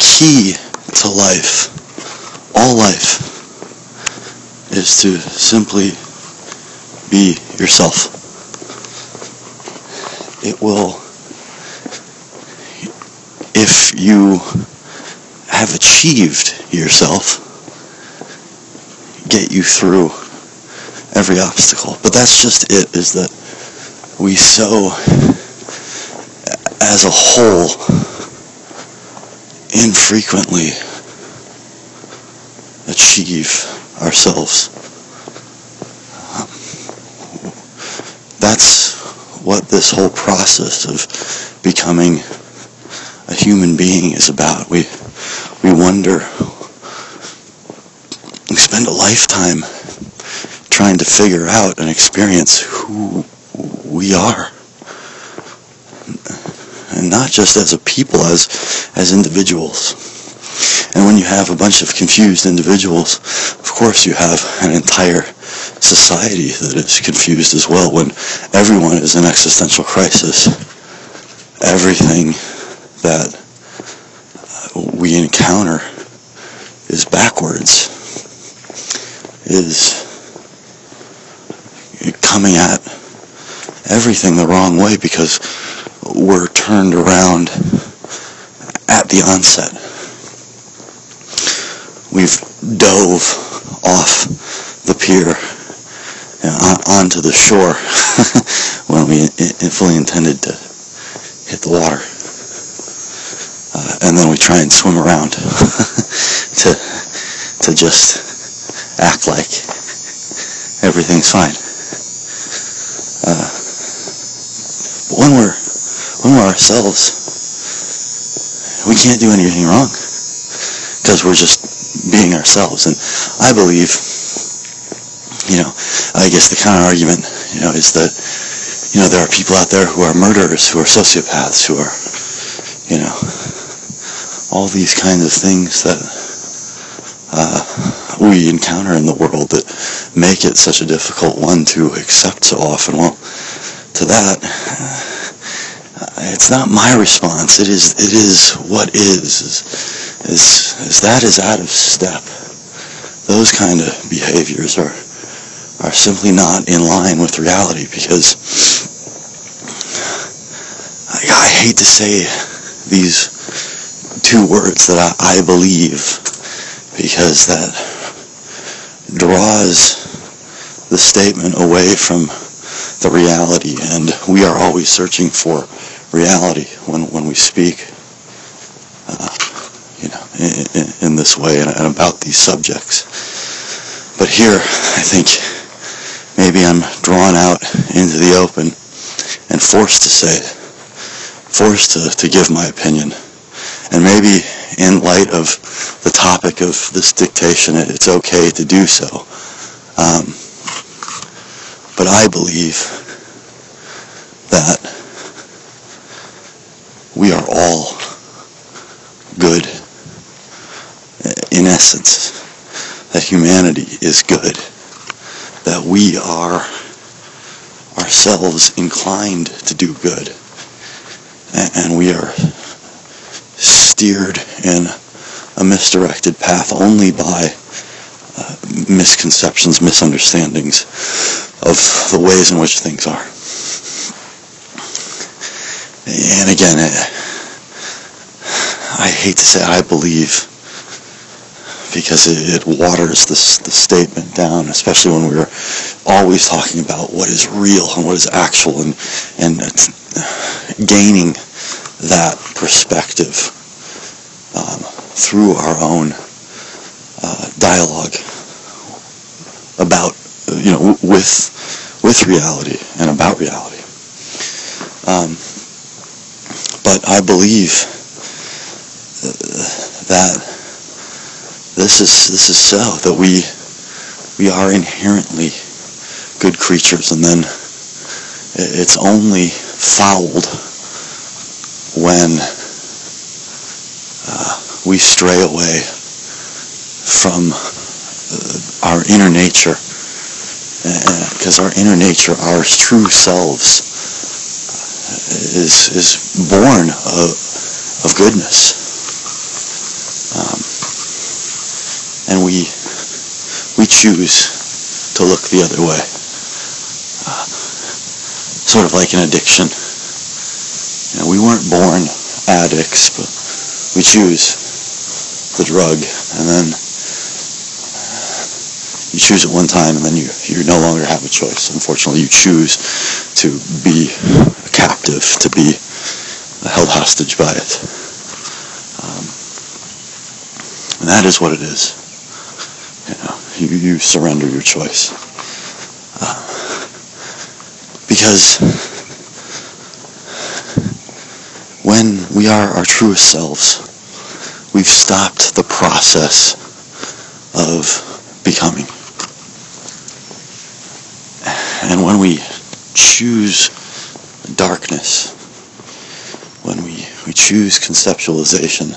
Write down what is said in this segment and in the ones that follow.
key to life, all life, is to simply be yourself. It will, if you have achieved yourself, get you through every obstacle. But that's just it, is that we so, as a whole, infrequently achieve ourselves. That's what this whole process of becoming a human being is about. We we wonder, we spend a lifetime trying to figure out and experience who we are. And not just as a people, as, as individuals. And when you have a bunch of confused individuals, of course you have an entire society that is confused as well when everyone is in existential crisis. Everything that we encounter is backwards, is coming at everything the wrong way because we're turned around at the onset. We've dove off the pier onto the shore when we fully intended to hit the water. Uh, and then we try and swim around to to just act like everything's fine. Uh, but when we're when we're ourselves, we can't do anything wrong because we're just being ourselves. And I believe, you know, I guess the counter argument, you know, is that you know there are people out there who are murderers, who are sociopaths, who are, you know, all these kinds of things that uh, we encounter in the world that make it such a difficult one to accept so often. Well, to that, it's not my response. It is it is what is. Is, is, is that is out of step. Those kind of behaviors are are simply not in line with reality because I, I hate to say these two words that I, I believe because that draws the statement away from the reality and we are always searching for reality when, when we speak uh, you know in, in, this way and, and about these subjects but here I think maybe I'm drawn out into the open and forced to say forced to, to give my opinion and maybe in light of the topic of this dictation, it's okay to do so. Um, but I believe that we are all good in essence, that humanity is good, that we are ourselves inclined to do good, and we are steered in a misdirected path only by uh, misconceptions, misunderstandings of the ways in which things are. And again, I hate to say I believe because it, it waters this the statement down, especially when we're always talking about what is real and what is actual and, and gaining that perspective um, through our own uh, dialogue about, you know, with with reality and about reality. Um, but I believe that this is this is so that we we are inherently good creatures, and then it's only fouled when we stray away from uh, our inner nature. Because uh, our inner nature, our true selves, is is born of of goodness, Um, and we we choose to look the other way. Uh, sort of like an addiction. You know, we weren't born addicts, but we choose the drug, and then you choose it one time, and then you you no longer have a choice. Unfortunately, you choose to be captive, to be held hostage by it. Um, and that is what it is. You know, you, you surrender your choice. Uh, because when we are our truest selves, we've stopped the process of becoming. And when we choose darkness, when we, we choose conceptualization,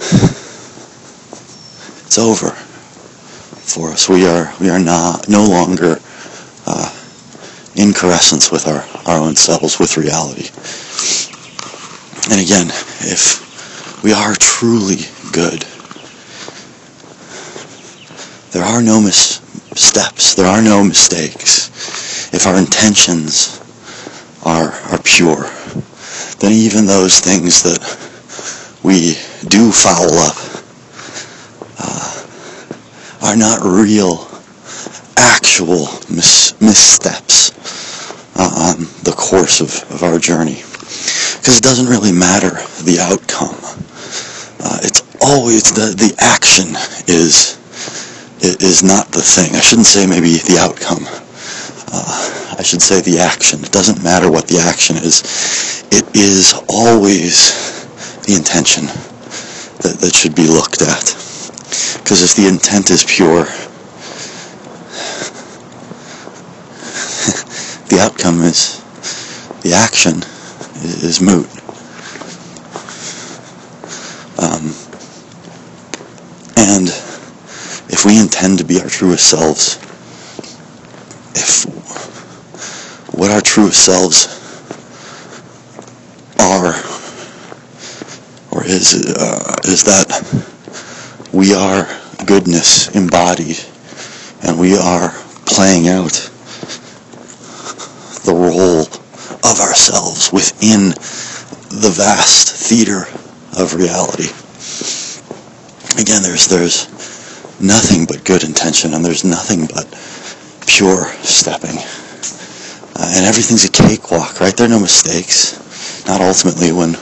it's over for us. We are we are not no longer uh, in coalescence with our, our own selves, with reality. And again, if we are truly good, there are no missteps, there are no mistakes. If our intentions are, are pure, then even those things that we do foul up uh, are not real, actual mis- missteps uh, on the course of, of our journey. Because it doesn't really matter the outcome. Uh, it's always the, the action is is not the thing. I shouldn't say maybe the outcome. Uh, I should say the action. It doesn't matter what the action is. It is always the intention that, that should be looked at. Because if the intent is pure, the outcome is, the action is, moot. Um, and if we intend to be our truest selves, if what our true selves are or is uh, is that we are goodness embodied and we are playing out the role of ourselves within the vast theater of reality. Again, there's there's nothing but good intention and there's nothing but pure stepping. Uh, and everything's a cakewalk, right? There are no mistakes. Not ultimately when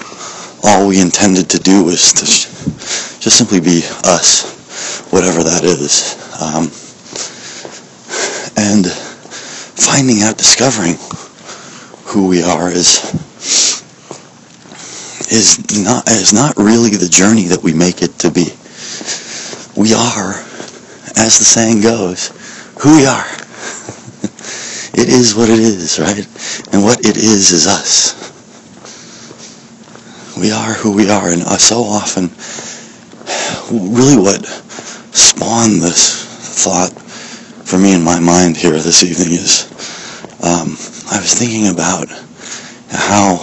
all we intended to do was to sh- just simply be us, whatever that is. Um, and finding out, discovering who we are is is not is not really the journey that we make it to be. We are, as the saying goes, who we are. It is what it is, right? And what it is is us. We are who we are, and uh, so often, really what spawned this thought for me in my mind here this evening is um, I was thinking about how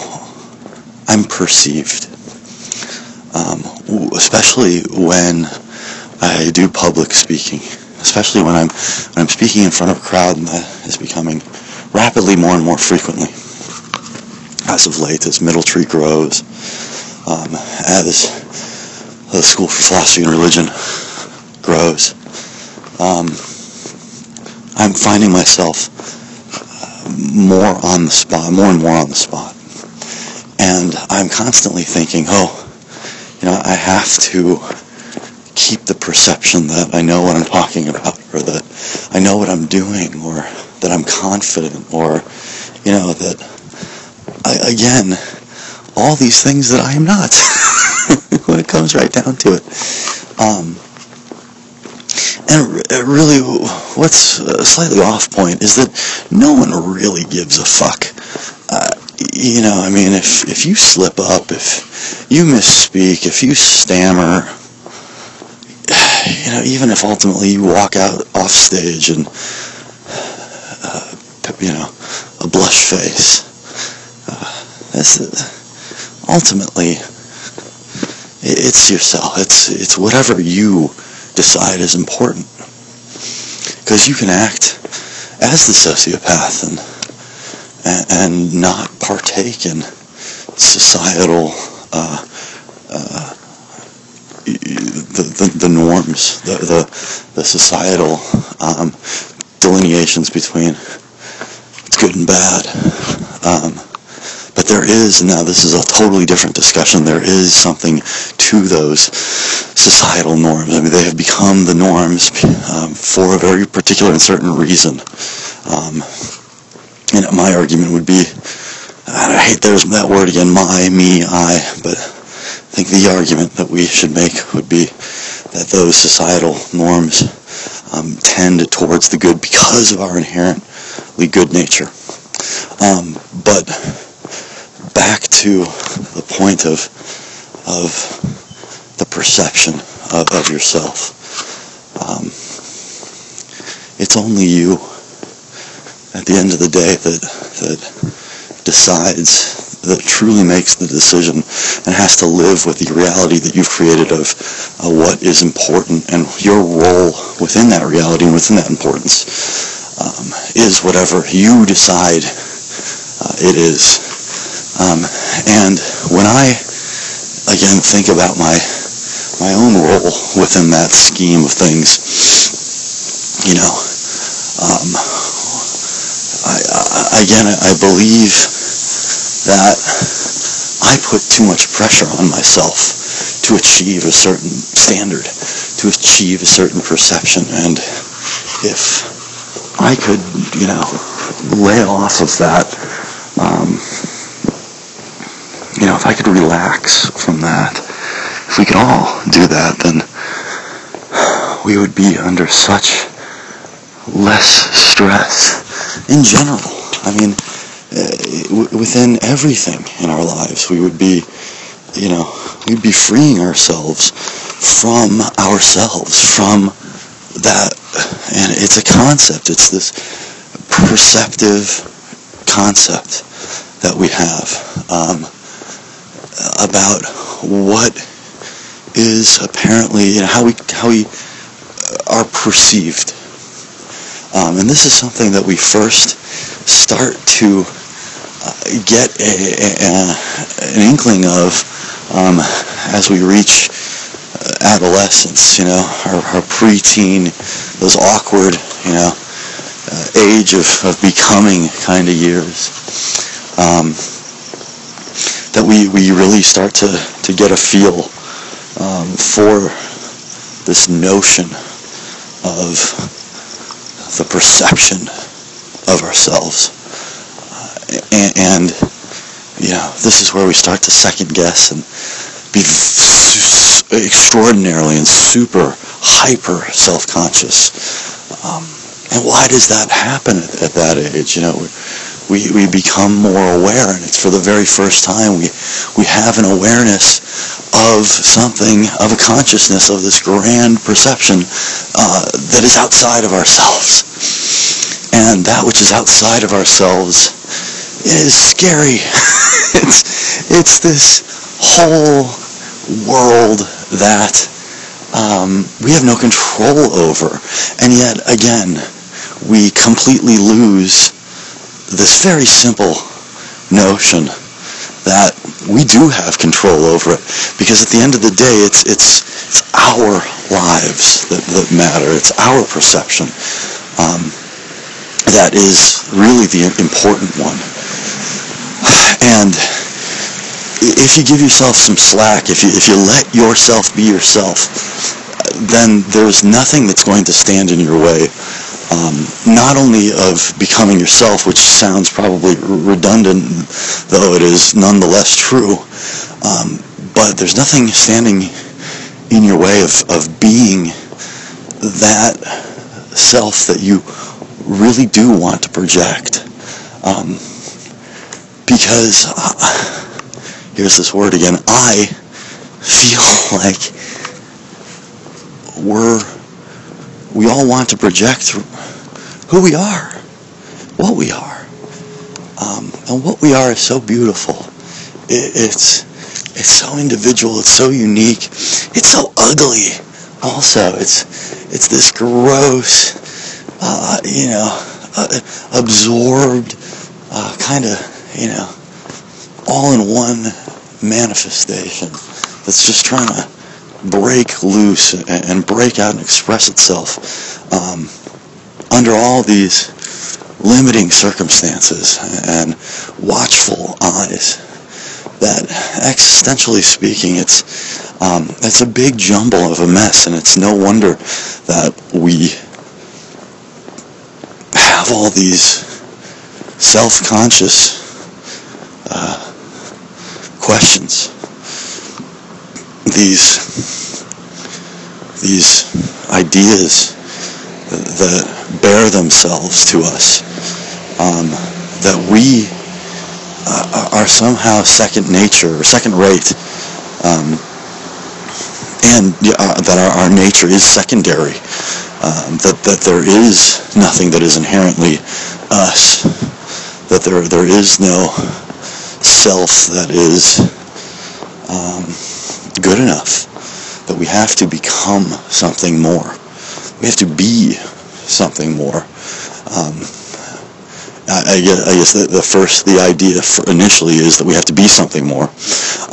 I'm perceived, um, especially when I do public speaking, especially when I'm when I'm speaking in front of a crowd, and that is becoming rapidly more and more frequently as of late as Middle Tree grows, um, as the School for Philosophy and Religion grows. Um, I'm finding myself more on the spot, more and more on the spot. And I'm constantly thinking, oh, you know, I have to keep the perception that I know what I'm talking about, or that I know what I'm doing, or that I'm confident, or, you know, that, I, again, all these things that I am not, when it comes right down to it. Um, and really, what's slightly off point is that no one really gives a fuck. Uh, you know, I mean, if if you slip up, if you misspeak, if you stammer, you know, even if ultimately you walk out off stage and, uh, you know, a blush face, uh, ultimately It's yourself. It's it's whatever you decide is important. Because you can act as the sociopath and, and and not partake in societal uh, uh, the, the, the norms, the, the, the societal um, delineations between what's good and bad. Um, but there is, now this is a totally different discussion, there is something to those societal norms. I mean, they have become the norms um, for a very particular and certain reason. Um, and my argument would be, I hate there's that word again, my, me, I, but I think the argument that we should make would be that those societal norms um, tend towards the good because of our inherently good nature. Um, but back to the point of of the perception of, of yourself. Um, it's only you at the end of the day that that decides that truly makes the decision and has to live with the reality that you've created of uh, what is important and your role within that reality and within that importance um, is whatever you decide uh, it is. Um, and when I again think about my my own role within that scheme of things, you know, um, I, I, again I believe that I put too much pressure on myself to achieve a certain standard, to achieve a certain perception. And if I could, you know, lay off of that, um, you know, if I could relax from that, if we could all do that, then we would be under such less stress in general. I mean, within everything in our lives. We would be, you know, we'd be freeing ourselves from ourselves, from that. And it's a concept. It's this perceptive concept that we have um, about what is apparently you know, how we how we are perceived. Um, and this is something that we first start to get a, a, an inkling of um, as we reach uh, adolescence, you know, our, our preteen, those awkward, you know, uh, age of, of becoming kind of years, um, that we, we really start to, to get a feel um, for this notion of the perception of ourselves and, and you know, this is where we start to second guess and be extraordinarily and super hyper self-conscious. Um, and why does that happen at, at that age? You know, we, we become more aware, and it's for the very first time we we have an awareness of something, of a consciousness, of this grand perception uh, that is outside of ourselves. And that which is outside of ourselves is scary. it's it's this whole world that um, we have no control over, and yet again we completely lose this very simple notion that we do have control over it. Because at the end of the day it's it's it's our lives that, that matter. It's our perception um, that is really the important one and if you give yourself some slack, if you, if you let yourself be yourself, then there's nothing that's going to stand in your way. Um, not only of becoming yourself, which sounds probably redundant, though it is nonetheless true, um, but there's nothing standing in your way of, of being that self that you really do want to project. Um, because uh, here's this word again I feel like we're we all want to project who we are what we are um, and what we are is so beautiful it, it's it's so individual. It's so unique. It's so ugly. Also, it's it's this gross, uh, you know, uh, absorbed, uh, kind of, you know, all in one manifestation that's just trying to break loose and, break out and express itself um, under all these limiting circumstances and watchful eyes that existentially speaking it's um, it's a big jumble of a mess and it's no wonder that we have all these self-conscious uh, questions. These these ideas that bear themselves to us um, that we uh, are somehow second nature or second rate um, and uh, that our, our, nature is secondary um, that, that there is nothing that is inherently us that there, there is no self that is um, good enough that we have to become something more we have to be something more um, I, guess, I guess the, the, first, the idea initially is that we have to be something more.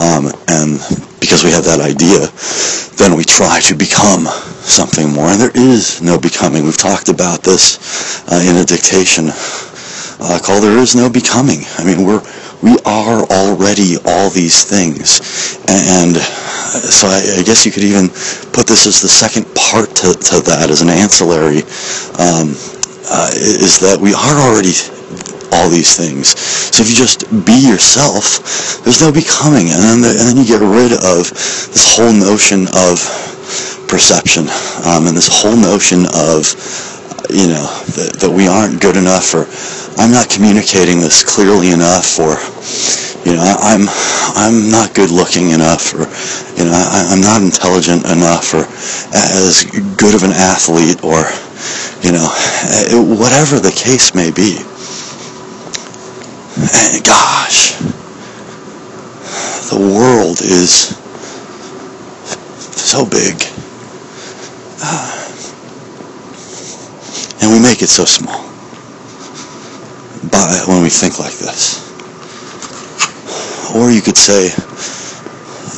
Um, and because we have that idea, then we try to become something more. And there is no becoming. We've talked about this uh, in a dictation uh, called There Is No Becoming. I mean, we're, we are already all these things. And, so I, I, guess you could even put this as the second part to, to that, as an ancillary, um, uh, is that we are already all these things. So if you just be yourself, there's no becoming, and then the, and then you get rid of this whole notion of perception um, and this whole notion of you know that, that we aren't good enough or I'm not communicating this clearly enough or you know I'm I'm not good looking enough or you know I, I'm not intelligent enough or as good of an athlete or you know whatever the case may be and gosh, the world is so big. Uh, and we make it so small by when we think like this. Or you could say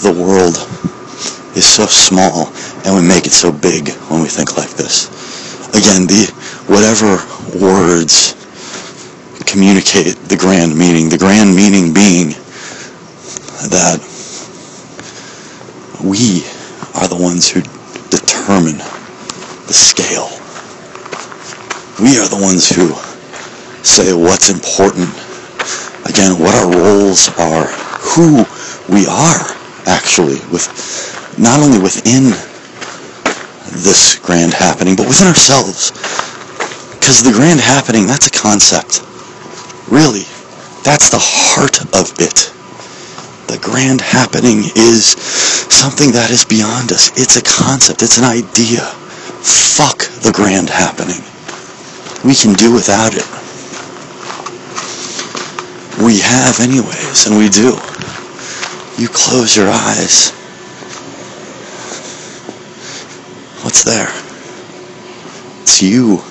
the world is so small and we make it so big when we think like this. Again, the whatever words communicate the grand meaning. The grand meaning being that we are the ones who determine the scale. We are the ones who say what's important. Again, what our roles are, who we are actually, with not only within this grand happening, but within ourselves. Because the grand happening, that's a concept. Really, that's the heart of it. The grand happening is something that is beyond us. It's a concept. It's an idea. Fuck the grand happening. We can do without it. We have anyways, and we do. You close your eyes. What's there? It's you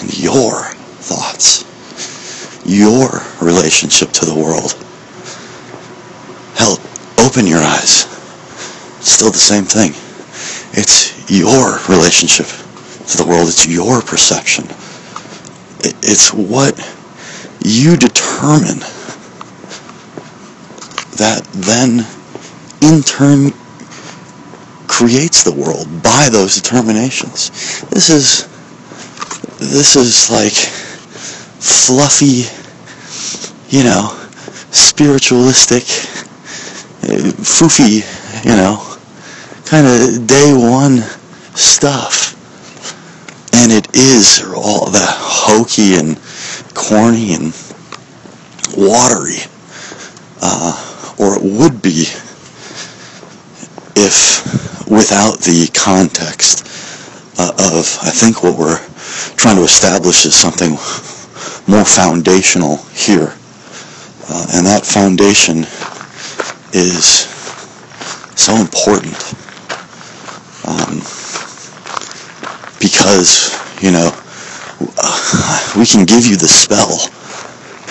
and your thoughts, your relationship to the world. Hell, open your eyes. Still the same thing. It's your relationship to the world. It's your perception. It's what you determine that then in turn creates the world by those determinations. This is this is like fluffy, you know, spiritualistic, uh, foofy, you know, kind of day one stuff. And it is all the hokey and corny and watery, uh, or it would be if without the context uh, of, I think what we're trying to establish is something more foundational here. Uh, and that foundation is so important um, because you know uh, we can give you the spell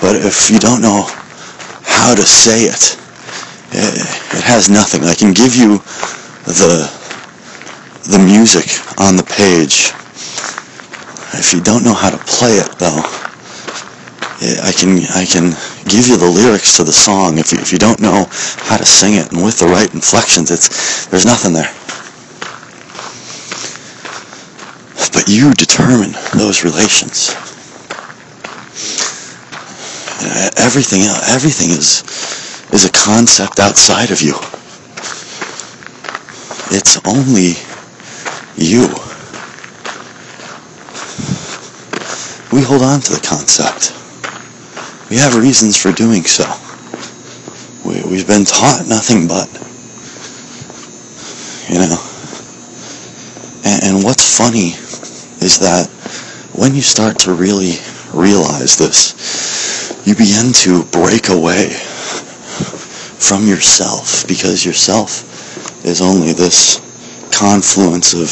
but if you don't know how to say it it, it has nothing. I can give you the the music on the page. If you don't know how to play it though I can I can give you the lyrics to the song. If you, if you don't know how to sing it and with the right inflections it's there's nothing there but you determine those relations everything everything is is a concept outside of you it's only you we hold on to the concept we have reasons for doing so. We, we've been taught nothing but. You know. And, and what's funny is that when you start to really realize this, you begin to break away from yourself because yourself is only this confluence of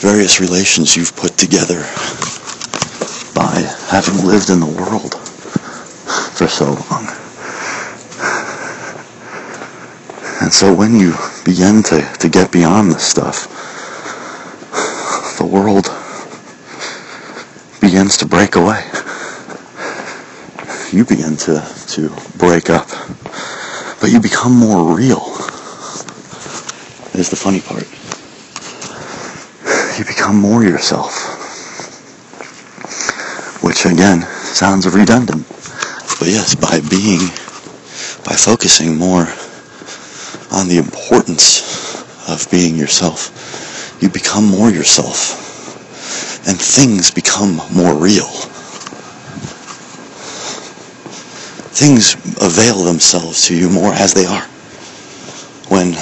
various relations you've put together by having lived in the world for so long. And so when you begin to, to get beyond this stuff, the world begins to break away. You begin to, to break up. But you become more real, is the funny part. You become more yourself. Which again sounds redundant. But yes, by being, by focusing more on the importance of being yourself, you become more yourself. And things become more real. Things avail themselves to you more as they are. When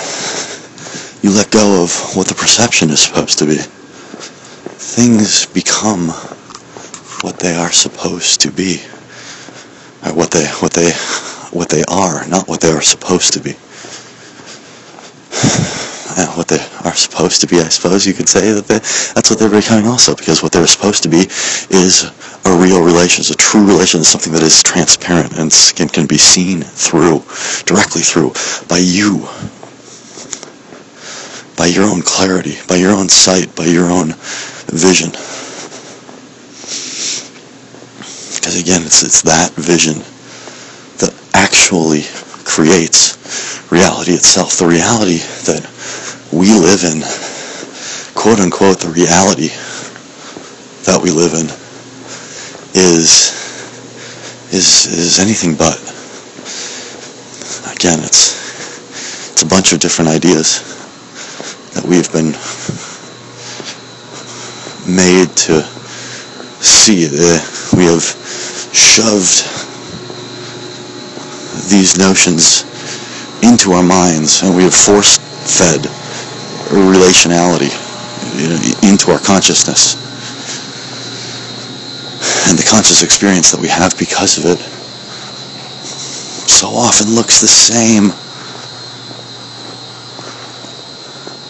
you let go of what the perception is supposed to be, things become what they are supposed to be or what they what they what they are, not what they are supposed to be. And what they are supposed to be, I suppose you could say that they, that's what they're becoming also, because what they're supposed to be is a real relation, a true relation, something that is transparent and can, can be seen through, directly through, by you, by your own clarity, by your own sight, by your own vision. Because again, it's, it's that vision that actually creates reality itself. The reality that we live in, quote unquote, the reality that we live in is is is anything but. Again, it's it's a bunch of different ideas that we've been made to see. Uh, we have shoved these notions into our minds and we have force fed relationality into our consciousness. And the conscious experience that we have because of it so often looks the same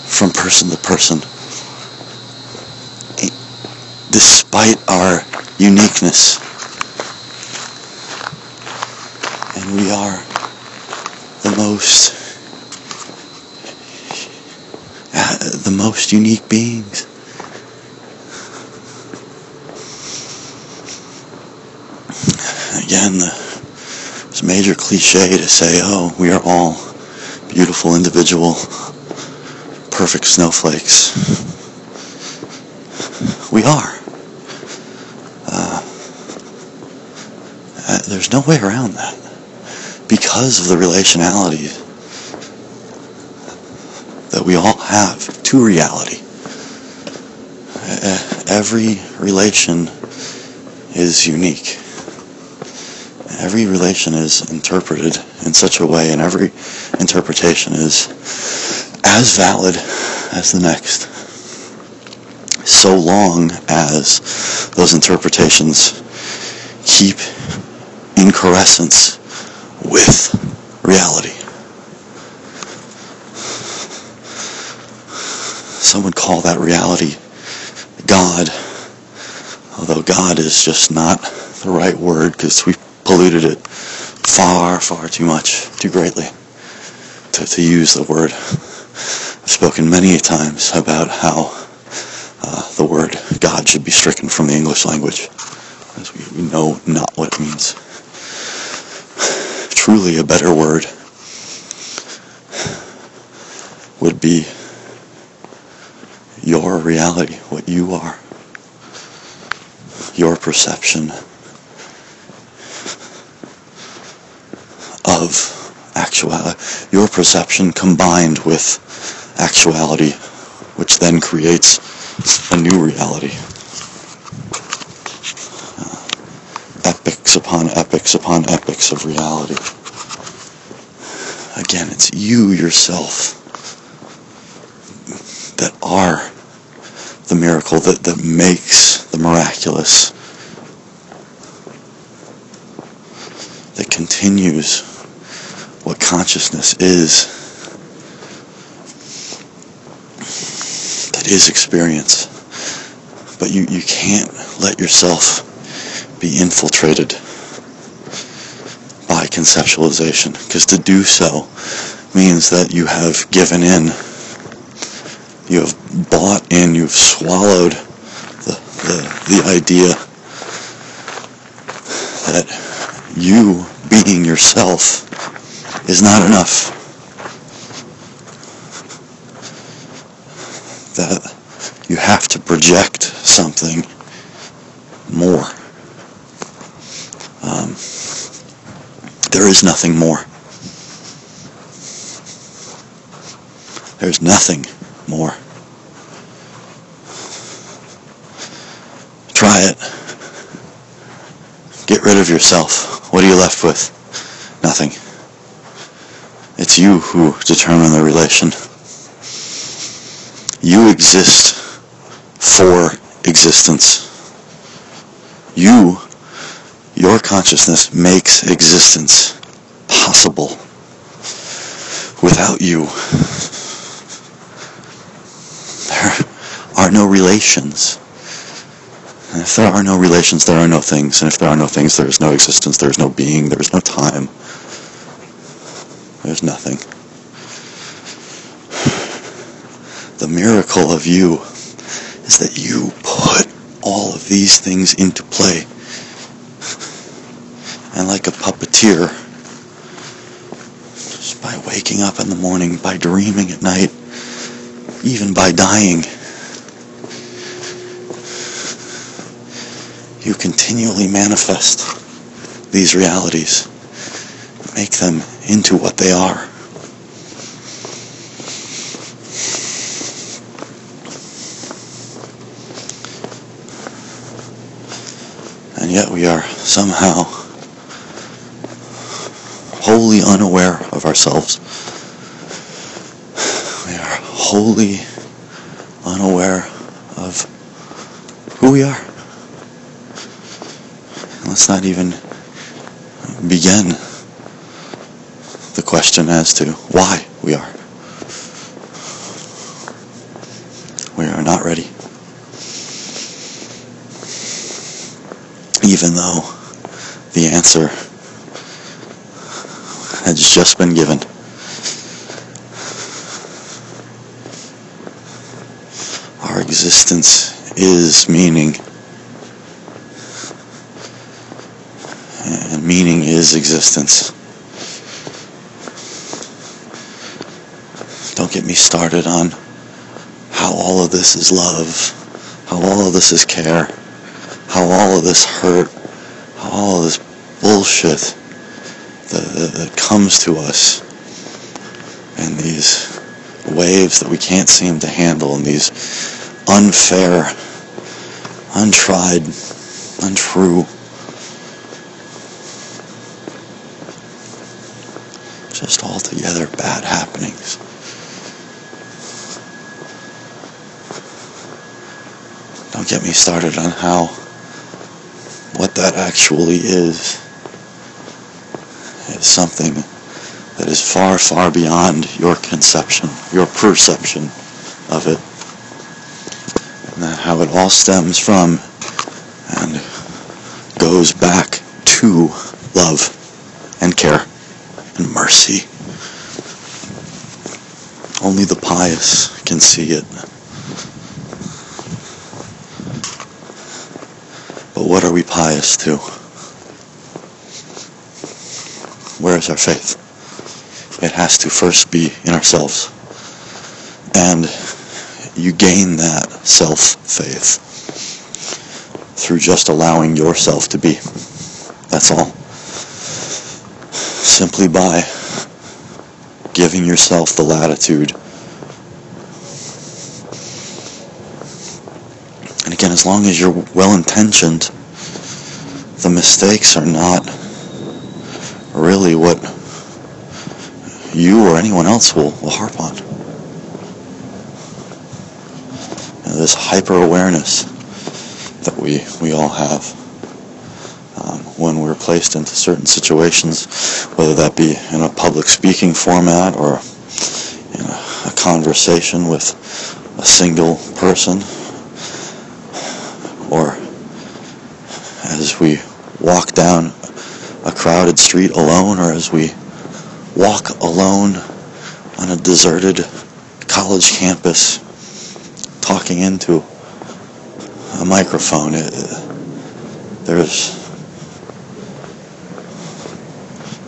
from person to person. Despite our uniqueness. And we are the most the most unique beings. Again, it's a major cliche to say, oh, we are all beautiful individual, perfect snowflakes. We are. Uh, uh, there's no way around that because of the relationality that we all have to reality. Every relation is unique. Every relation is interpreted in such a way, and every interpretation is as valid as the next, so long as those interpretations keep in corescence with reality. Some would call that reality God, although God is just not the right word because we polluted it far, far too much, too greatly to, to use the word. I've spoken many times about how uh, the word God should be stricken from the English language, as we, we know not what it means. Truly, a better word would be your reality, what you are, your perception of actuality, your perception combined with actuality, which then creates a new reality. Uh, epics upon epics upon epics of reality. Again, it's you yourself that are the miracle that, that makes the miraculous, that continues what consciousness is, that is experience. But you, you can't let yourself be infiltrated by conceptualization, because to do so means that you have given in you have bought in, you've swallowed the, the, the idea that you being yourself is not enough. That you have to project something more. Um, there is nothing more. There's nothing more. Try it. Get rid of yourself. What are you left with? Nothing. It's you who determine the relation. You exist for existence. You, your consciousness makes existence possible. Without you, there are no relations. And if there are no relations, there are no things. And if there are no things, there is no existence, there is no being, there is no time. There's nothing. The miracle of you is that you put all of these things into play. And like a puppeteer, just by waking up in the morning, by dreaming at night, even by dying, you continually manifest these realities, make them into what they are. And yet we are somehow wholly unaware of ourselves. We are wholly unaware of who we are. Let's not even begin the question as to why we are. We are not ready. Even though the answer has just been given. Our existence is meaning. Meaning is existence. Don't get me started on how all of this is love, how all of this is care, how all of this hurt, how all of this bullshit that, that comes to us and these waves that we can't seem to handle and these unfair, untried, untrue, just altogether bad happenings. Don't get me started on how what that actually is is something that is far, far beyond your conception, your perception of it. and how it all stems from and goes back to love and care and mercy. Only the pious can see it. But what are we pious to? Where is our faith? It has to first be in ourselves. And you gain that self-faith through just allowing yourself to be. That's all. Simply by giving yourself the latitude. And again, as long as you're well-intentioned, the mistakes are not really what you or anyone else will, will harp on. You know, this hyper-awareness that we, we all have um, when we're placed into certain situations, whether that be in a public speaking format or in a, a conversation with a single person, or as we walk down a crowded street alone, or as we walk alone on a deserted college campus talking into a microphone. It, there's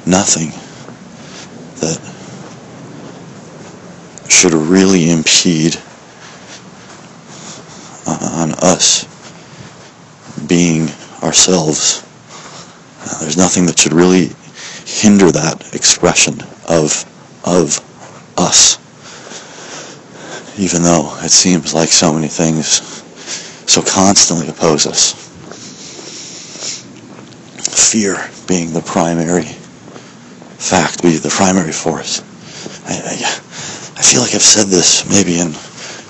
nothing that should really impede on us being ourselves. There's nothing that should really hinder that expression of of us. Even though it seems like so many things so constantly oppose us. Fear being the primary fact, be the primary force. I, I, I feel like I've said this maybe in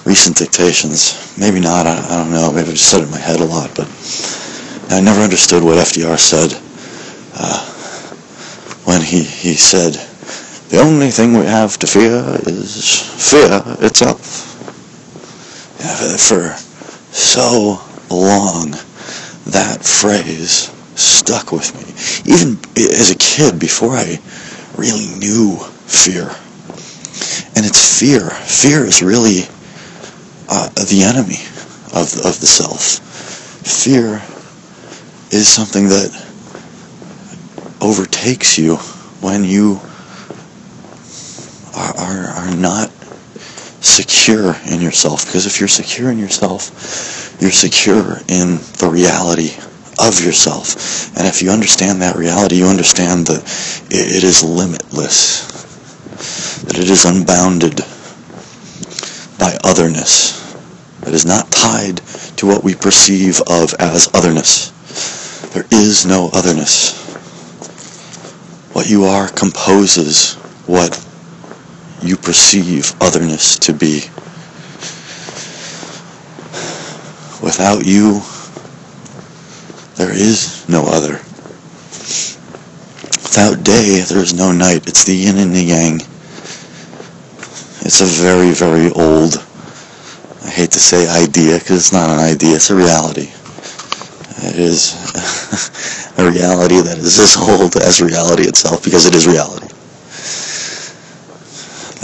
recent dictations. Maybe not, I, I don't know. Maybe I just said it in my head a lot, but I never understood what FDR said uh, when he, he said, the only thing we have to fear is fear itself. Yeah, for so long, that phrase stuck with me. Even as a kid, before I really knew fear. And it's fear. Fear is really uh, the enemy of, of the self. Fear is something that overtakes you when you are, are, are not secure in yourself. Because if you're secure in yourself, you're secure in the reality of yourself. And if you understand that reality, you understand that it, it is limitless, that it is unbounded by otherness, that is not tied to what we perceive of as otherness. There is no otherness. What you are composes what you perceive otherness to be. Without you, there is no other. Without day, there is no night. It's the yin and the yang. It's a very, very old, I hate to say idea, because it's not an idea, it's a reality. It is a reality that is as old as reality itself, because it is reality.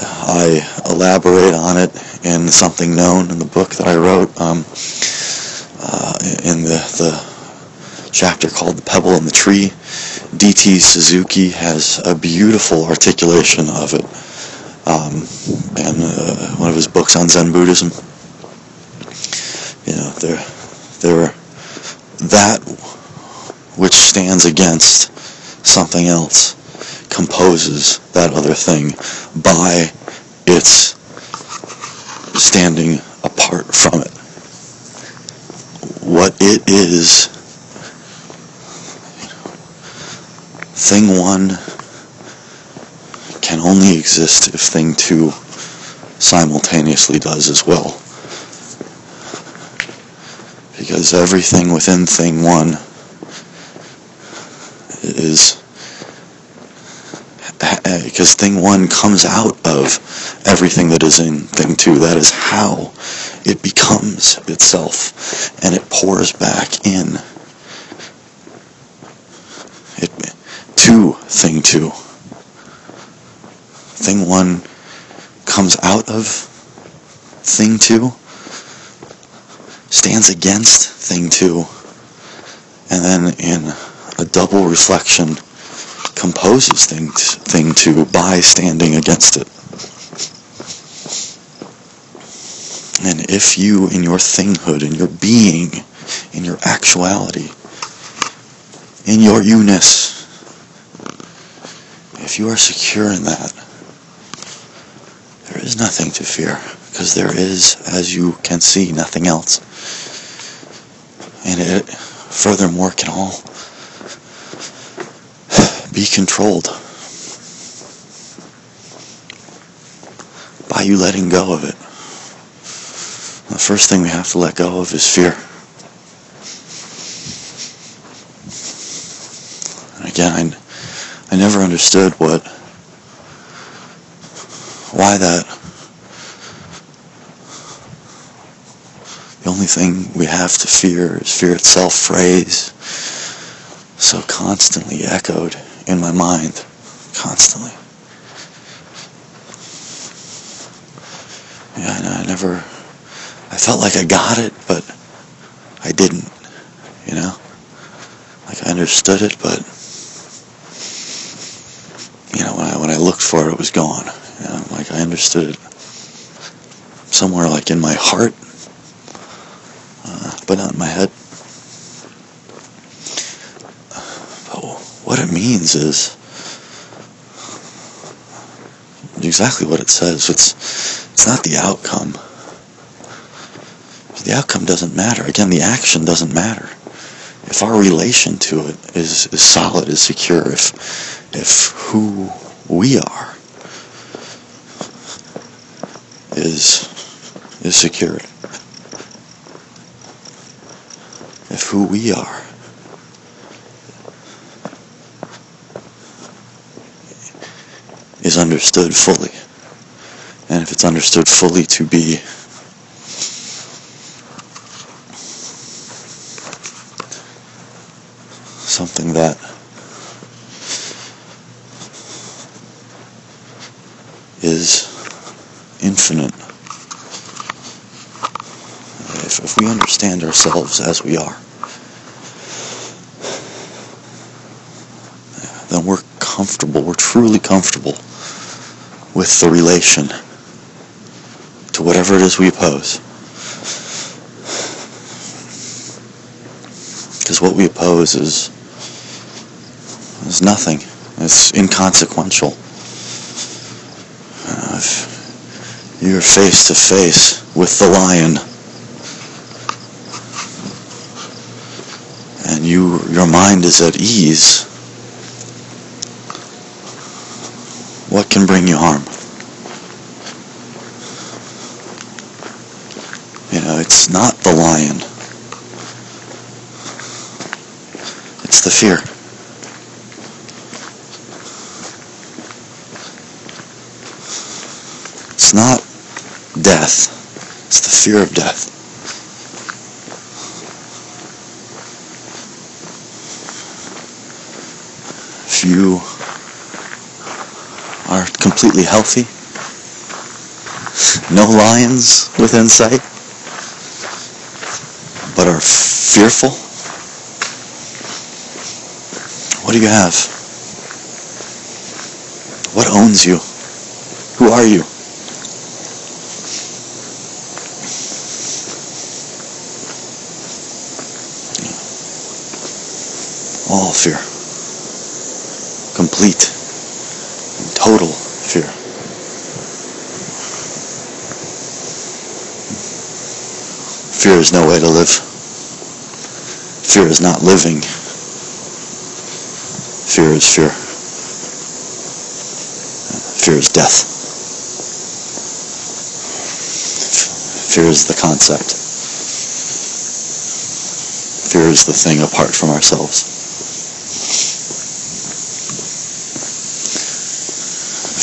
I elaborate on it in something known in the book that I wrote um, uh, in the, the chapter called The Pebble and the Tree. D.T. Suzuki has a beautiful articulation of it um, uh, one of his books on Zen Buddhism. You know, there, there, that which stands against something else composes that other thing by its standing apart from it. What it is, thing one can only exist if thing two simultaneously does as well. Because everything within thing one is because thing one comes out of everything that is in thing two. That is how it becomes itself and it pours back in it to thing two. Thing one comes out of thing two, stands against thing two, and then in a double reflection composes thing, thing two by standing against it. And if you, in your thinghood, in your being, in your actuality, in your you-ness, if you are secure in that, there is nothing to fear, because there is, as you can see, nothing else. And it, furthermore, can all be controlled by you letting go of it. The first thing we have to let go of is fear. And again, I, I never understood what, why that, the only thing we have to fear is fear itself phrase so constantly echoed in my mind, constantly. Yeah, I, I never, I felt like I got it, but I didn't, you know? Like I understood it, but, you know, when I, when I looked for it, it was gone. You know? Like I understood it somewhere like in my heart, uh, but not in my head. what it means is exactly what it says. It's it's not the outcome. The outcome doesn't matter. Again, the action doesn't matter. If our relation to it is, is solid, is secure, if if who we are is is secured. If who we are is understood fully. And if it's understood fully to be something that is infinite. If, if we understand ourselves as we are, then we're comfortable, we're truly comfortable with the relation to whatever it is we oppose. Because what we oppose is is nothing. It's inconsequential. Uh, if you're face to face with the lion, and you your mind is at ease, what can bring you harm? You know, it's not the lion. Fear. It's not death. It's the fear of death. If you are completely healthy, no lions within sight, but are fearful, what do you have? What owns you? Who are you? All fear. Complete and total fear. Fear is no way to live. Fear is not living. Fear is fear. Fear is death. Fear is the concept. Fear is the thing apart from ourselves.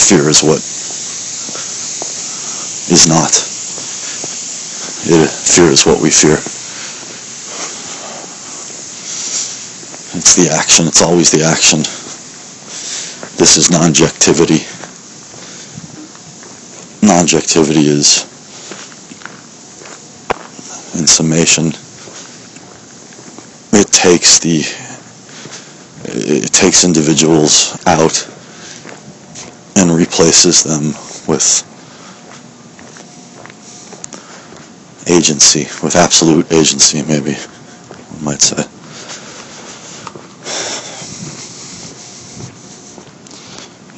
Fear is what is not. It, fear is what we fear. The action. It's always the action. This is non-objectivity. Non-objectivity is, in summation, it takes the it takes individuals out and replaces them with agency, with absolute agency, maybe one might say.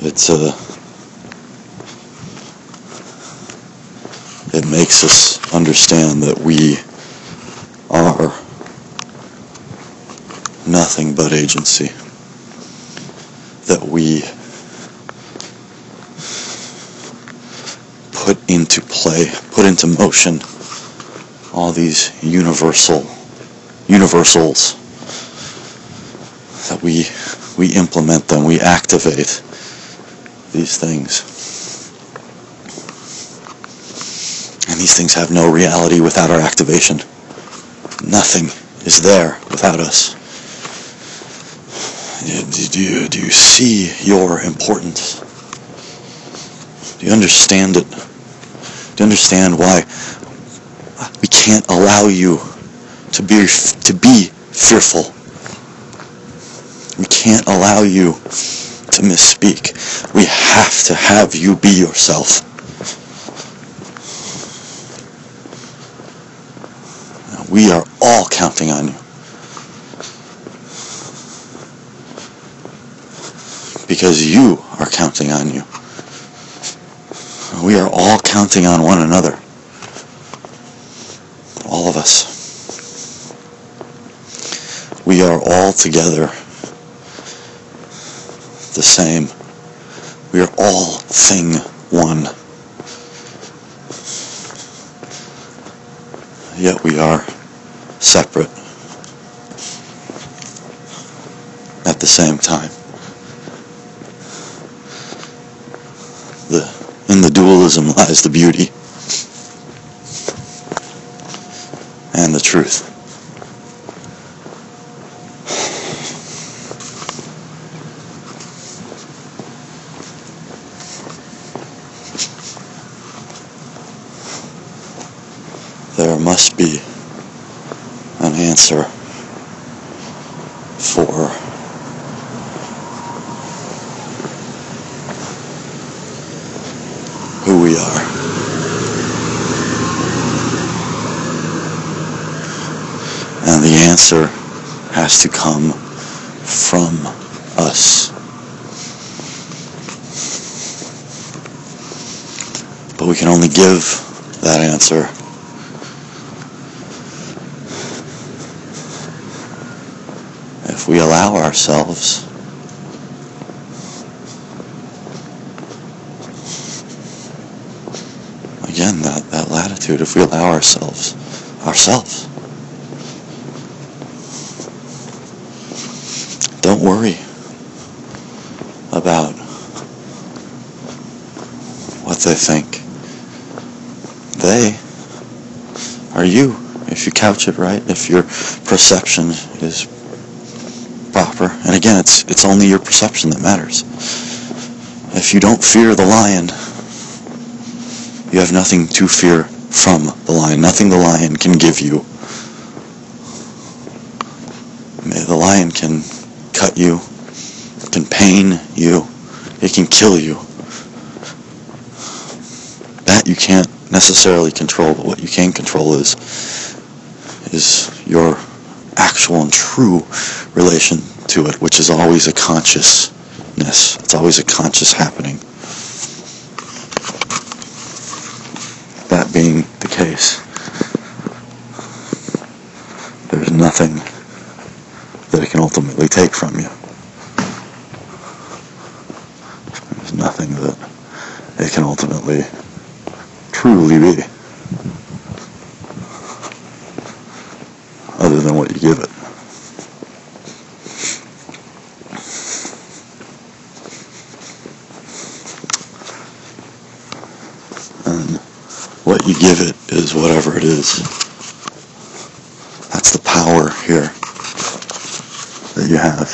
It's a. It makes us understand that we are nothing but agency. That we put into play, put into motion all these universal universals that we we implement them, we activate these things. And these things have no reality without our activation. Nothing is there without us. Do you, do you see your importance? Do you understand it? Do you understand why we can't allow you to be to be fearful? We can't allow you to misspeak. We have to have you be yourself. We are all counting on you. Because you are counting on you. We are all counting on one another. All of us. We are all together the same. We are all thing one. Yet we are separate at the same time. The, in the dualism lies the beauty and the truth. There must be an answer for who we are. And the answer has to come from us. But we can only give that answer we allow ourselves. Again that, that latitude if we allow ourselves ourselves. Don't worry about what they think. They are you if you couch it right if your perception is And again, it's it's only your perception that matters. If you don't fear the lion, you have nothing to fear from the lion. Nothing the lion can give you. The lion can cut you, can pain you, it can kill you. That you can't necessarily control, but what you can control is is your actual and true relation to it, which is always a consciousness. It's always a conscious happening. That being the case, there's nothing that it can ultimately take from you. There's nothing that it can ultimately truly be. other than what you give it. Give it is whatever it is. That's the power here that you have.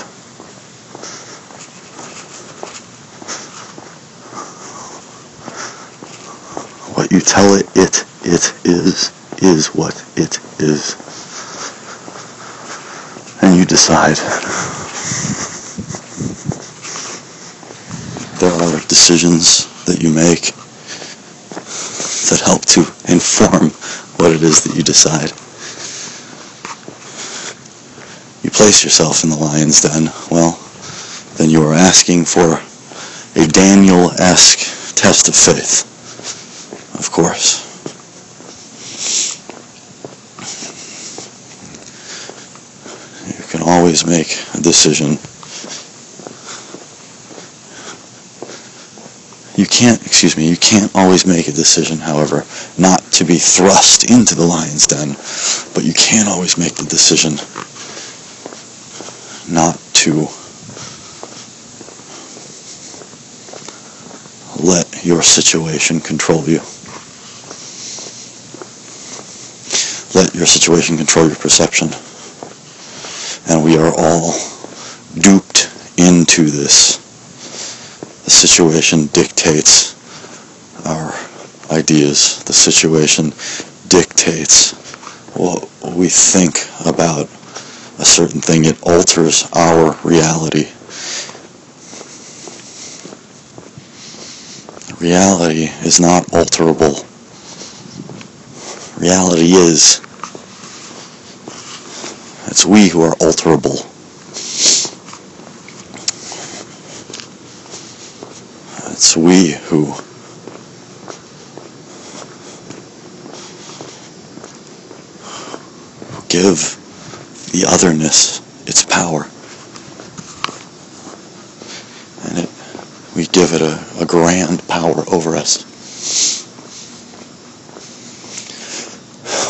What you tell it, it, it is, is what it is. And you decide. There are decisions that you make that help to inform what it is that you decide. You place yourself in the lion's den, well, then you are asking for a Daniel-esque test of faith, of course. You can always make a decision can't, excuse me, you can't always make a decision, however, not to be thrust into the lion's den, but you can't always make the decision not to let your situation control you. Let your situation control your perception. And we are all duped into this the situation dictates our ideas. The situation dictates what we think about a certain thing. It alters our reality. Reality is not alterable. Reality is. It's we who are alterable. We who give the otherness its power. And it, we give it a, a grand power over us.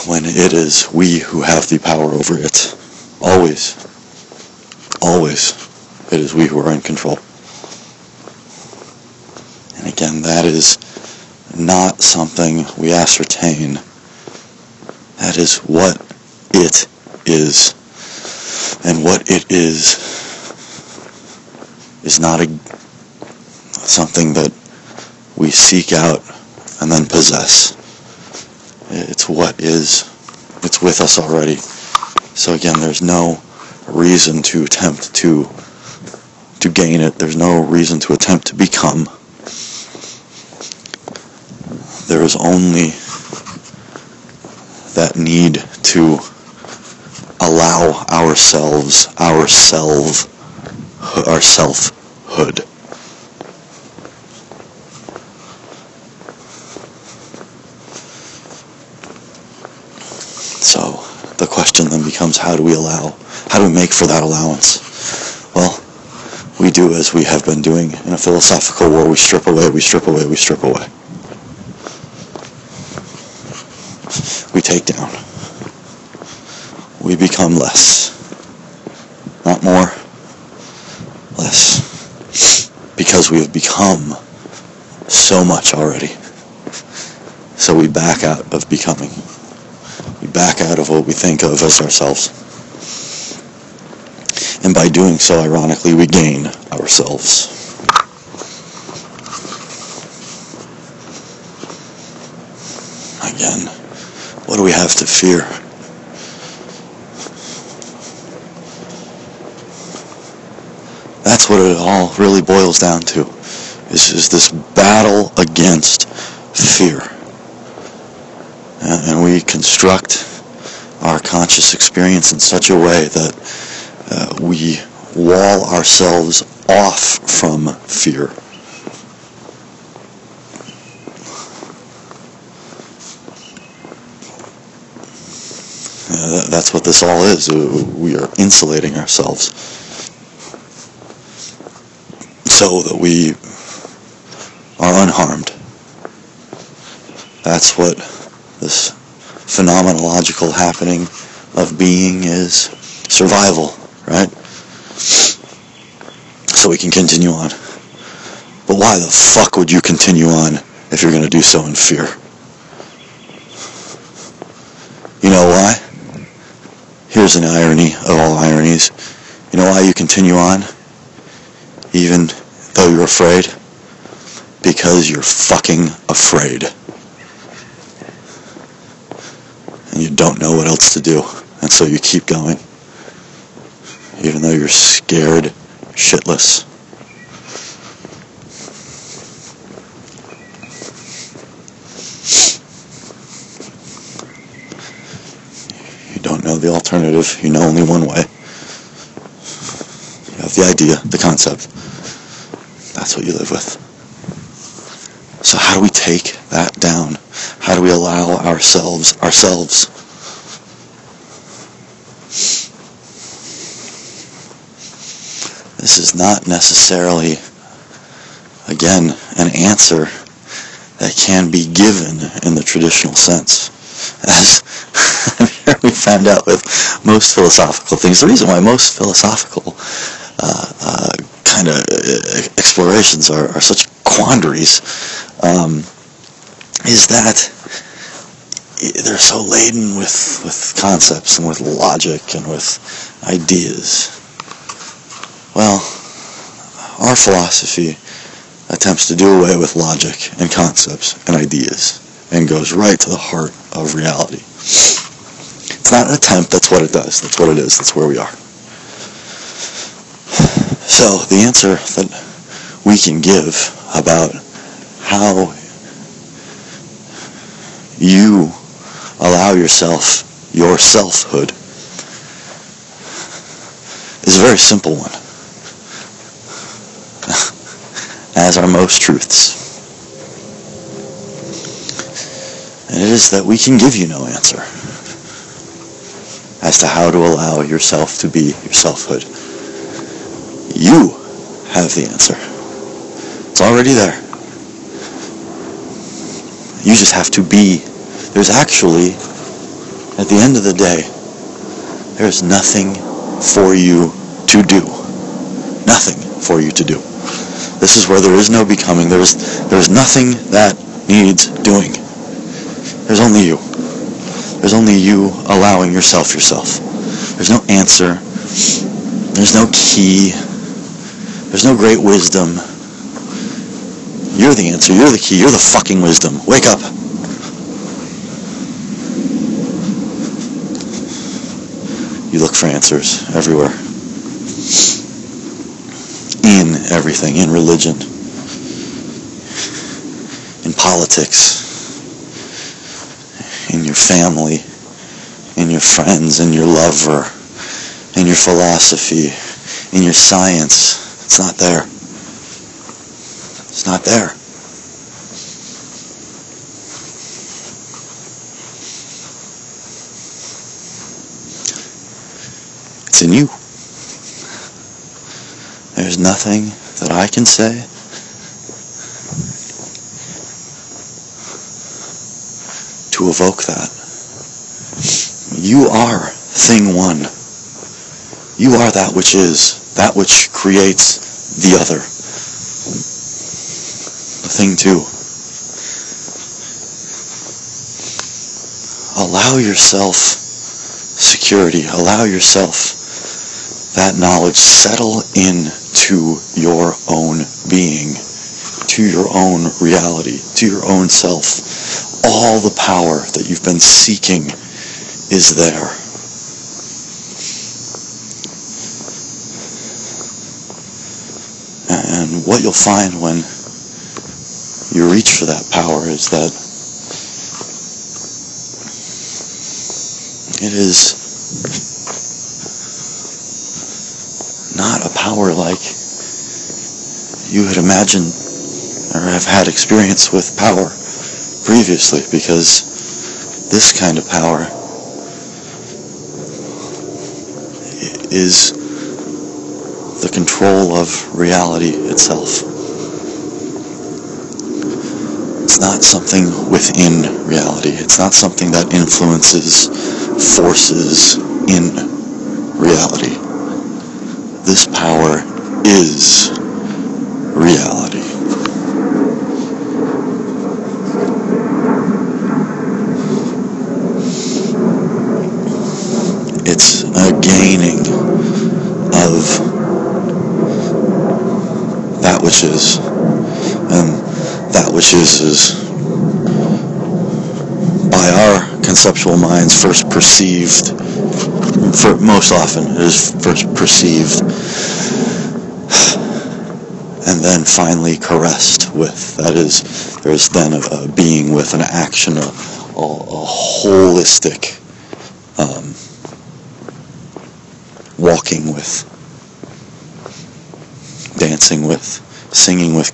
When it is we who have the power over it. Always. Always. It is we who are in control. And again, that is not something we ascertain. That is what it is. And what it is is not a, something that we seek out and then possess. It's what is. It's with us already. So again, there's no reason to attempt to to gain it. There's no reason to attempt to become there is only that need to allow ourselves, our self, our selfhood. So the question then becomes how do we allow, how do we make for that allowance? Well, we do as we have been doing in a philosophical war. We strip away, we strip away, we strip away. We. We become less. Not more, less. Because we have become so much already. So we back out of becoming. We back out of what we think of as ourselves. And by doing so, ironically, we gain ourselves. Again, what do we have to fear? That's what it all really boils down to. Is, is this battle against fear. And, and we construct our conscious experience in such a way that uh, we wall ourselves off from fear. That's what this all is. We are insulating ourselves so that we are unharmed. That's what this phenomenological happening of being is. Survival, right? So we can continue on. But why the fuck would you continue on if you're going to do so in fear? Here's an irony of all ironies. You know why you continue on? Even though you're afraid? Because you're fucking afraid. And you don't know what else to do. And so you keep going. Even though you're scared shitless. You don't know the alternative. You know only one way. You have the idea, the concept. That's what you live with. So how do we take that down? How do we allow ourselves ourselves This is not necessarily again an answer that can be given in the traditional sense. As we found out with most philosophical things, the reason why most philosophical uh, uh, kind of explorations are, are such quandaries um, is that they're so laden with, with concepts and with logic and with ideas. Well, our philosophy attempts to do away with logic and concepts and ideas and goes right to the heart of reality. It's not an attempt, that's what it does. That's what it is. That's where we are. So the answer that we can give about how you allow yourself your selfhood is a very simple one as are most truths. And it is that we can give you no answer as to how to allow yourself to be your selfhood. You have the answer. It's already there. You just have to be. There's actually, at the end of the day, there's nothing for you to do. Nothing for you to do. This is where there is no becoming. There is, there is nothing that needs doing. There's only you. There's only you allowing yourself yourself. There's no answer. There's no key. There's no great wisdom. You're the answer. You're the key. You're the fucking wisdom. Wake up. You look for answers everywhere in everything, in religion, in politics, family, and your friends, and your lover, and your philosophy, and your science. It's not there. It's not there. It's in you. There's nothing that I can say to evoke that. You are thing one. You are that which is, that which creates the other. The thing two. Allow yourself security. Allow yourself that knowledge settle in to your own being, to your own reality, to your own self. All the power that you've been seeking is there. And what you'll find when you reach for that power is that it is not a power like you had imagined or have had experience with power previously because this kind of power is the control of reality itself. It's not something within reality. It's not something that influences forces in reality. This power is reality. it's a gaining of that which is. And that which is is by our conceptual minds first perceived, for most often it is first perceived and then finally caressed with. That is, there is then a, a being with an action, a, a, a holistic um, walking with, dancing with, singing with,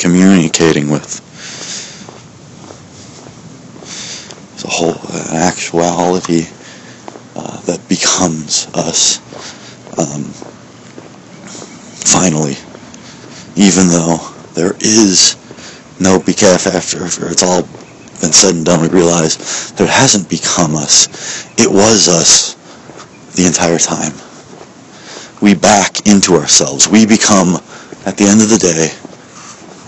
communicating with. It's a whole an actuality uh, that becomes us um, finally even though there is no BKF after, after it's all been said and done, we realize that it hasn't become us. It was us the entire time. We back into ourselves. We become, at the end of the day,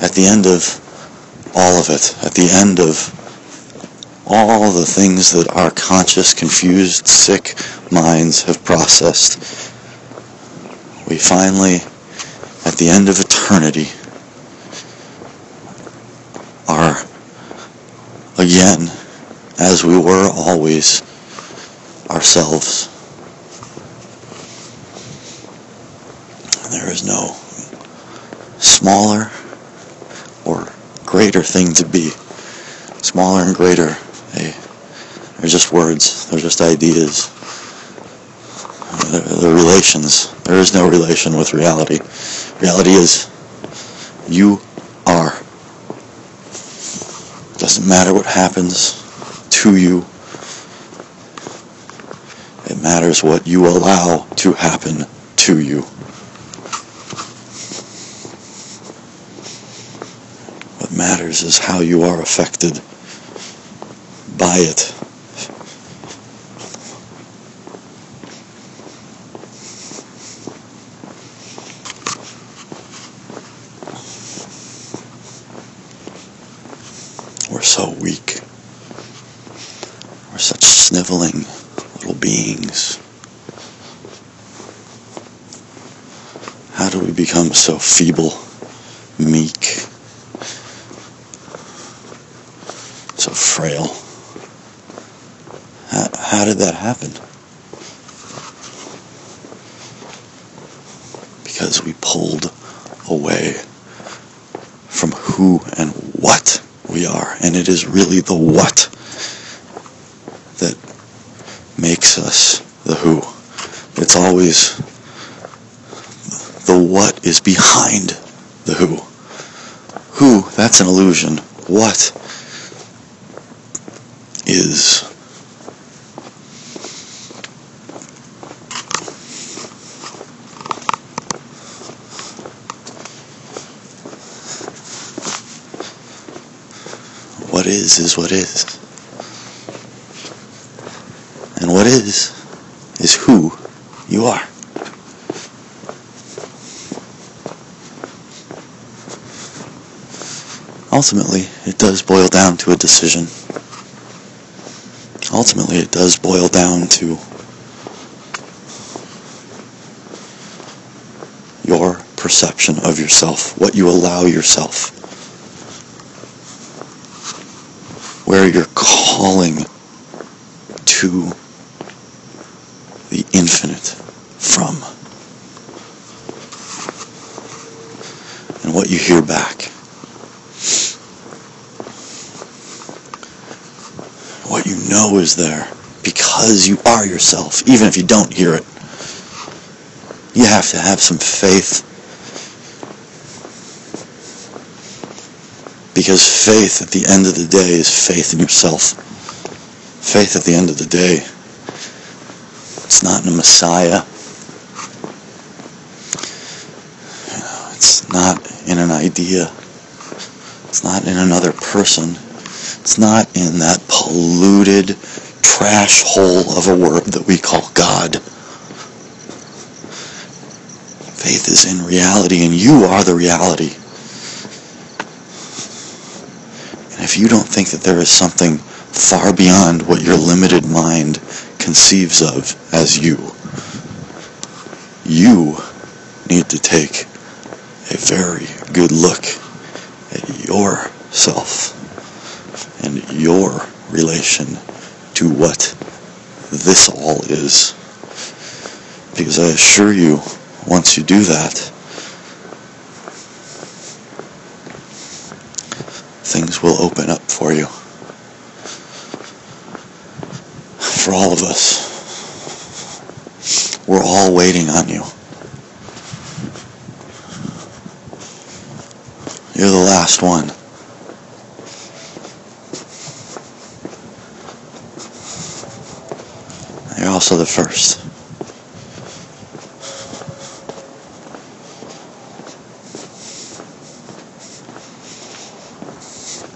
at the end of all of it, at the end of all the things that our conscious, confused, sick minds have processed, we finally at the end of eternity are again as we were always ourselves. There is no smaller or greater thing to be. Smaller and greater, they, they're just words, they're just ideas. The, the relations, there is no relation with reality. Reality is, you are. Doesn't matter what happens to you. It matters what you allow to happen to you. Matters is how you are affected by it. We're so weak. We're such sniveling little beings. How do we become so feeble, meek, so frail? How, how did that happen? Because we pulled away from who and what we are. And it is really the what that makes us the who. It's always the what is behind the who. Who, that's an illusion. What is what is is what is. And what is is who you are. Ultimately, it does boil down to a decision. Ultimately, it does boil down to your perception of yourself, what you allow yourself where you're calling to the infinite from. And what you hear back. What you know is there because you are yourself, even if you don't hear it. You have to have some faith Because faith at the end of the day is faith in yourself. Faith at the end of the day. It's not in a Messiah. It's not in an idea. It's not in another person. It's not in that polluted trash hole of a word that we call God. Faith is in reality, and you are the reality. And if you don't think that there is something far beyond what your limited mind conceives of as you, you need to take a very good look at yourself and your relation to what this all is. Because I assure you, once you do that, things will open up for you. For all of us. We're all waiting on you. You're the last one. Also the first.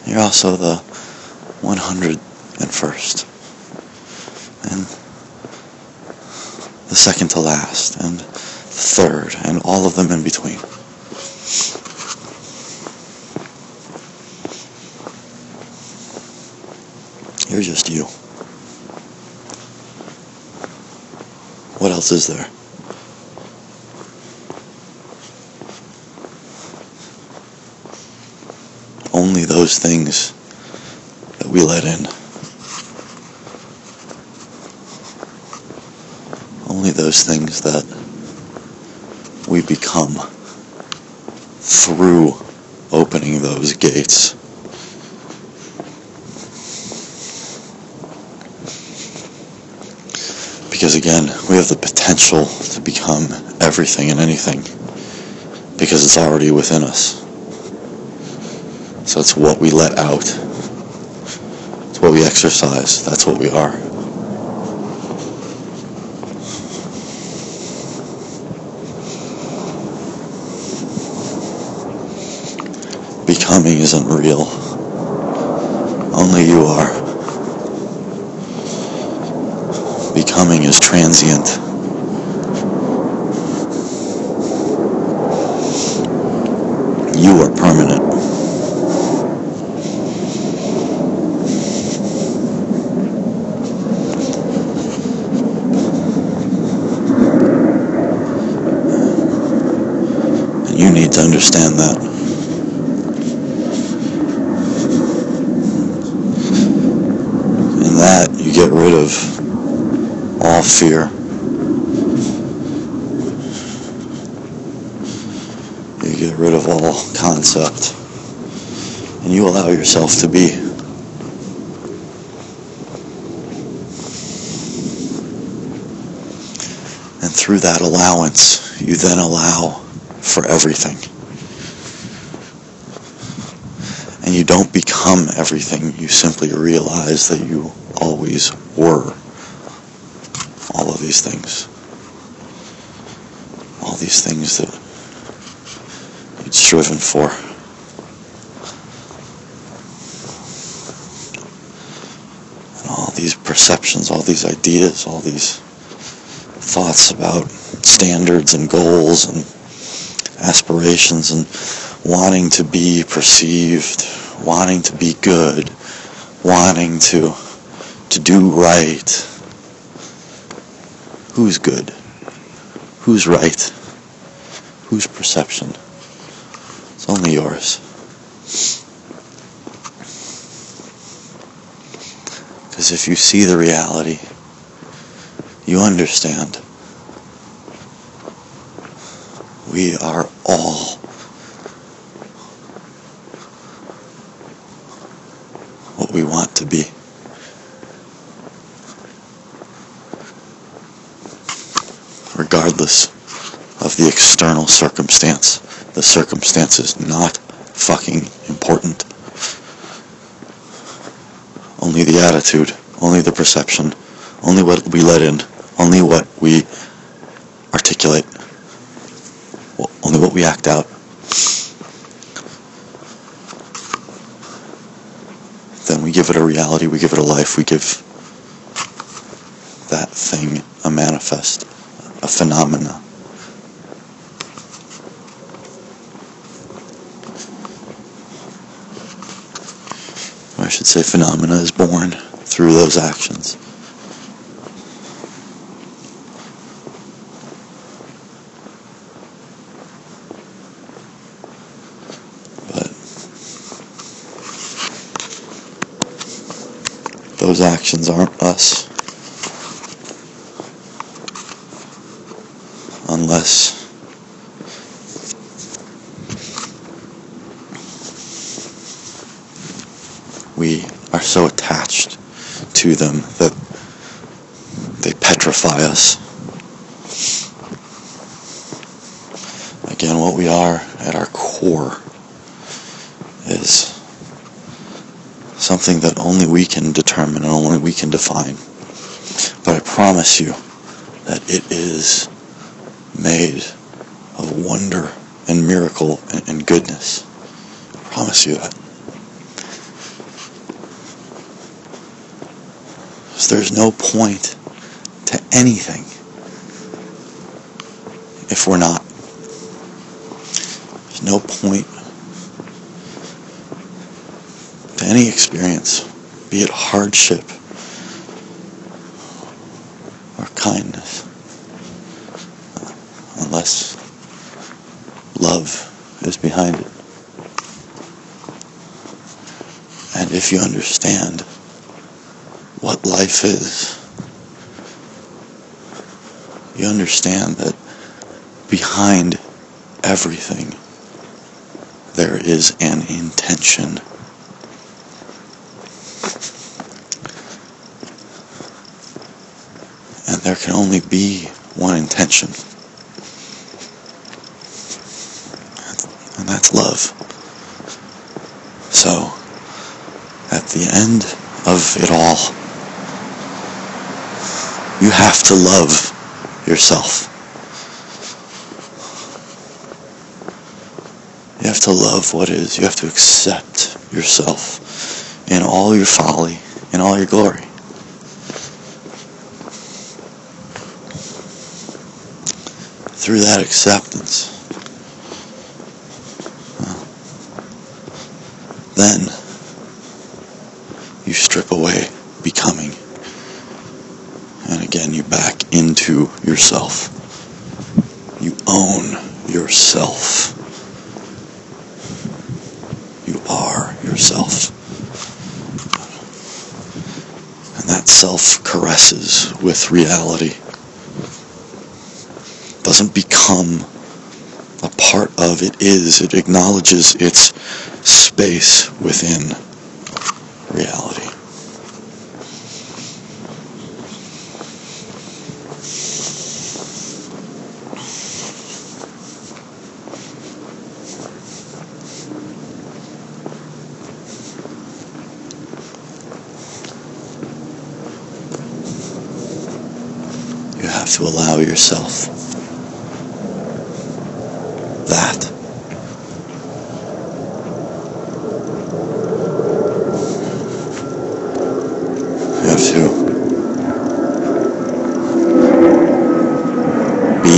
You're also the 101st. And the second to last. And the third. And all of them in between. You're just you. What else is there? Only those things that we let in. Only those things that we become through opening those gates. Because again, we have the potential to become everything and anything because it's already within us. So it's what we let out. It's what we exercise. That's what we are. Becoming isn't real. Only you are. Becoming is transient. You are permanent. You need to understand that. And that, you get rid of all fear. You get rid of all concept. And you allow yourself to be. And through that allowance, you then allow for everything. And you don't become everything, you simply realize that you always were these things. All these things that you'd striven for. And all these perceptions, all these ideas, all these thoughts about standards and goals and aspirations and wanting to be perceived, wanting to be good, wanting to to do right. Who's good? Who's right? Whose perception? It's only yours. Because if you see the reality, you understand. We are all what we want to be. Regardless of the external circumstance, the circumstance is not fucking important. Only the attitude, only the perception, only what we let in, only what we articulate, only what we act out. Then we give it a reality, we give it a life, we give that thing a manifest, a phenomena. could say phenomena is born through those actions. But those actions aren't us unless attached to them that they petrify us. Again, what we are at our core is something that only we can determine and only we can define. But I promise you that it is made of wonder and miracle and, goodness. I promise you that. There's no point to anything if we're not. There's no point to any experience, be it hardship or kindness, unless love is behind it. And if you understand what life is, you understand that behind everything there is an intention. And there can only be one intention. And that's love. So, at the end of it all, you have to love yourself. You have to love what is. You have to accept yourself in all your folly, in all your glory. Through that acceptance, then you strip away becoming. Again, you back into yourself. You own yourself. You are yourself. And that self caresses with reality. Doesn't become a part of it is. It acknowledges its space within reality. You have to allow yourself that. You have to be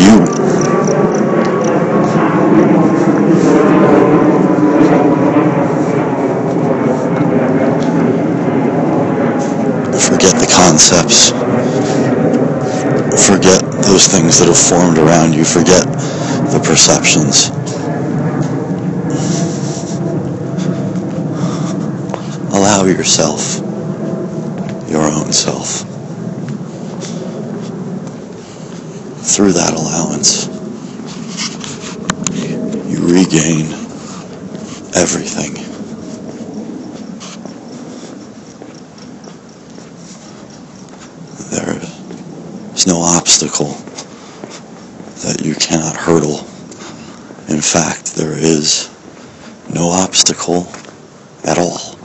you. Forget the concepts. Those things that have formed around you. Forget the perceptions. Allow yourself your own self. Through that allowance, you regain everything. There is no obstacle that you cannot hurdle. In fact, there is no obstacle at all.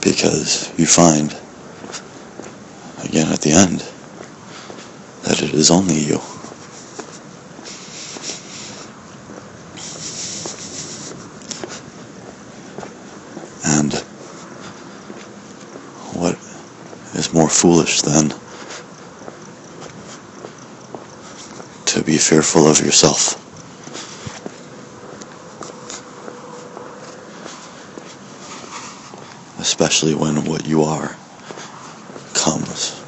Because you find, again at the end, that it is only you. And what is more foolish than to be fearful of yourself. Especially when what you are comes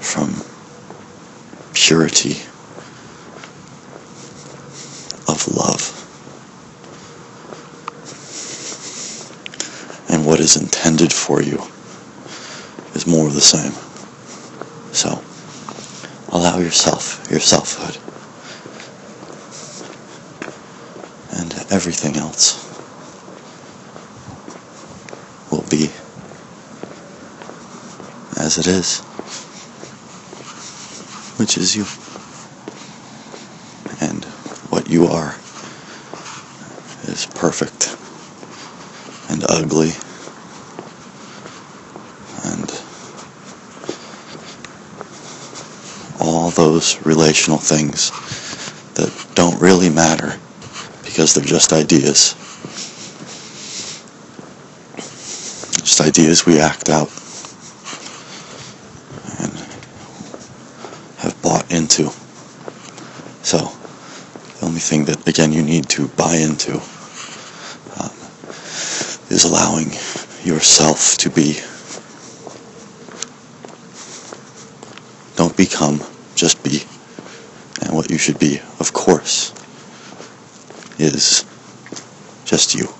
from purity of love. And what is intended for you is more of the same. Yourself, your selfhood, and everything else will be as it is, which is you. And what you are is perfect and ugly and all those relational things that don't really matter because they're just ideas. Just ideas we act out and have bought into. So, the only thing that, again, you need to buy into um, is allowing yourself to be. Don't become, just be. And what you should be, of course, is just you.